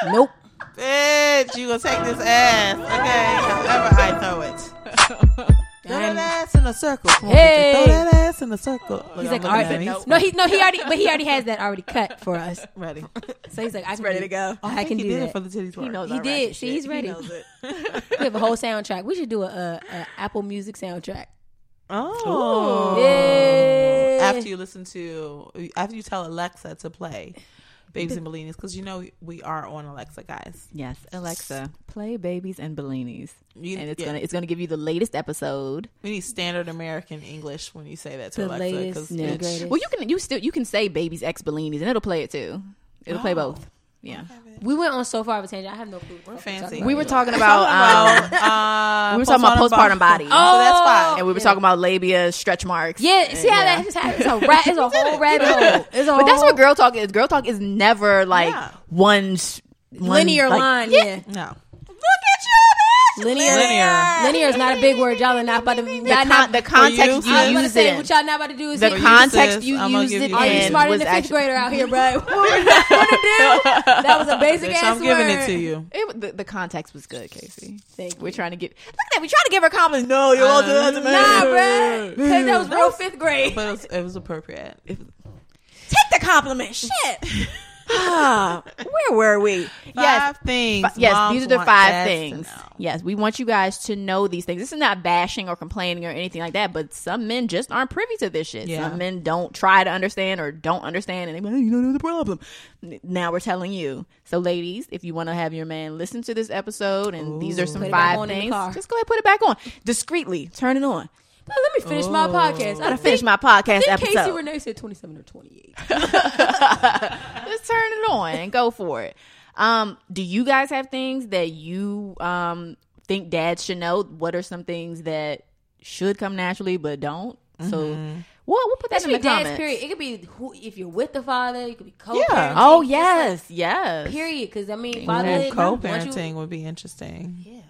Nope. Bitch, you gonna take this ass. Okay. However I throw it. <laughs> Throw that ass in a circle. Come Hey. Throw that ass in a circle. Look, He's like, looking right, no, He's no, he no, he already, but he already has that already cut for us. <laughs> ready. So he's like, I can ready do- to go. Oh, I, think can he do did that. it for the titties. He knows. He did. See, he's He ready. knows it. <laughs> We have a whole soundtrack. We should do a, a, a Apple Music soundtrack. Oh. Yeah. After you listen to, after you tell Alexa to play Babies and Bellinis, because you know we are on Alexa, guys. Yes, Alexa, play babies and Bellinis, You- and it's yeah. gonna it's gonna give you the latest episode. We need standard American English when you say that to The Alexa. latest, 'cause yeah. bitch. Well, you can you still you can say babies x Bellinis, and it'll play it too. It'll play Oh. both. Yeah. We went on so far of a tangent. I have no clue. We're fancy. We were talking about um, <laughs> uh, we were talking about postpartum body. <laughs> So that's Oh. fine. and we were yeah. talking about labia, stretch marks. Yeah, and- see how yeah. that just happened? It's a, ra- it's a <laughs> whole rabbit hole. It's a But that's what girl talk is. Girl talk is never like Yeah. one, one linear like, line. Yeah. No. Look at you, bitch. Linear. Linear. Linear is not a big word. Y'all are not about to. The, y'all con- not, the context you, you. I was about to use say it. what y'all not about to do is The context sis, you I'ma used it you- Are you in smarter than a fifth actually. grader out here, bro? <laughs> What we not gonna do? That was a basic Bitch, ass I'm giving word. it to you. It, the, the context was good, Casey. Thank We're you. trying to get. Look at that. We trying to give her compliments. No, you're all good. Uh, Nah, bro. Because that was real fifth grade. But it was, it was appropriate. Take the compliment. Shit. <laughs> ah, where were we? Five Yes. things. Fi- yes, moms these are the five things. Yes, we want you guys to know these things. This is not bashing or complaining or anything like that, but some men just aren't privy to this shit. Yeah. Some men don't try to understand or don't understand, and they go, hey, you don't know the problem. Now we're telling you. So, ladies, if you want to have your man listen to this episode, and these are some Put five on the things, just go ahead and put it back on discreetly. Turn it on. But let me finish my podcast. I Gotta finish my podcast think Casey. Renee said 27 or 28. <laughs> <laughs> just turn it on and go for it. Um, do you guys have things that you um think dads should know? What are some things that should come naturally but don't? So, well, we'll put that That in the be dad's comments. period. It could be who, if you're with the father, it could be co-parenting. Yeah. Oh It's yes, yes. Period. Because, I mean, Ooh, fatherhood. once you- co-parenting would be interesting. Yeah.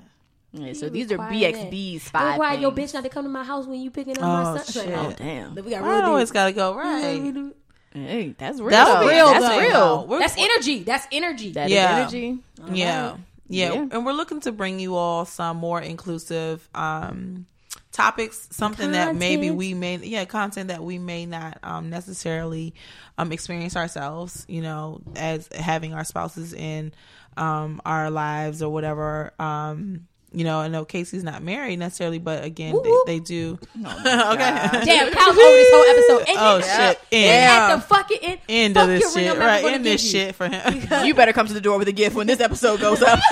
Yeah, so these are require BXB's that. five. Require your bitch not to come to my house when you picking up Oh, my son. shit. Oh damn! We got I real always got to go right. Hey, that's real. That would be real, That's though. real. We're- That's energy. That's energy. That is Yeah. energy. yeah. yeah Yeah. and we're looking to bring you all some more inclusive um topics something that maybe we may yeah content that we may not um necessarily um experience ourselves you know as having our spouses in um our lives or whatever um you know, I know Casey's not married necessarily, but again, Whoop, whoop. they, they do. Oh <laughs> okay. <laughs> Damn, Kyle's over this whole episode. And Oh shit! and End, at the fucking end, end fuck of this shit, right? End this give you. shit for him. You better come to the door with a gift when this episode goes up. <laughs>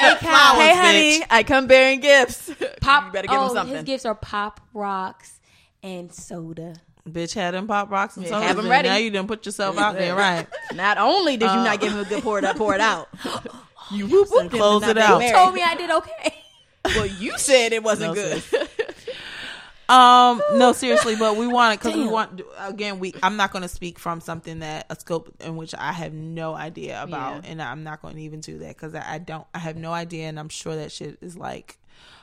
Hey, Kyle, hey, honey, I come bearing gifts. pop. You better give oh, him something. His gifts are pop rocks and soda. Bitch had them pop rocks and Yeah, sodas. have 'em and ready. Now you done put yourself out there, right? Not only did you Uh, not give him a good pour it up, pour it out. You whoop whoop Close him it out. You told me I did okay. <laughs> Well, you said it wasn't No, good. <laughs> Um, no, seriously, but we want it because we want again. We I'm not going to speak from something that a scope in which I have no idea about, Yeah. and I'm not going to even do that because I, I don't. I have no idea, and I'm sure that shit is like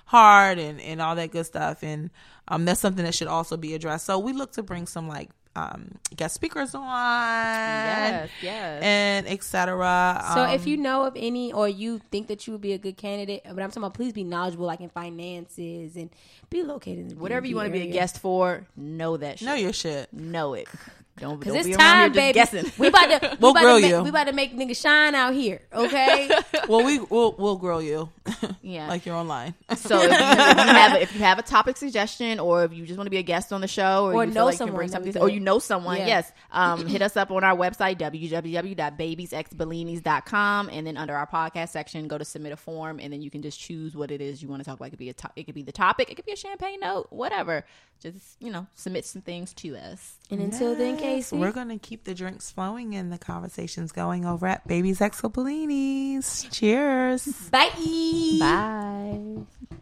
hard and and all that good stuff, and um, that's something that should also be addressed. So we look to bring some like um guest speakers on, Yes, yes. and etc. So um, if you know of any, or you think that you would be a good candidate, but I'm talking about, please be knowledgeable, like in finances and be located in the Whatever you want to be a guest for, know that shit. know your shit. Know it. <laughs> Don't, Because it's be time, here baby. guessing. We about to, <laughs> We'll we about grill to make, you. We about to make niggas shine out here, okay? <laughs> Well, we we'll we'll grill you, <laughs> Yeah. like you're online. So if you, if you have a, if you have a topic suggestion, or if you just want to be a guest on the show, or, Or you know feel like you someone bring something, or you know someone, Yeah. yes, um, hit us up on our website www.babiesxbellinis.com, and then under our podcast section, go to submit a form, and then you can just choose what it is you want to talk about. It could be a to- it could be the topic, it could be a champagne note, whatever. Just you know, submit some things to us. and until then, Casey, we're gonna keep the drinks flowing and the conversations going over at Baby's Exo Cheers. bye. Bye.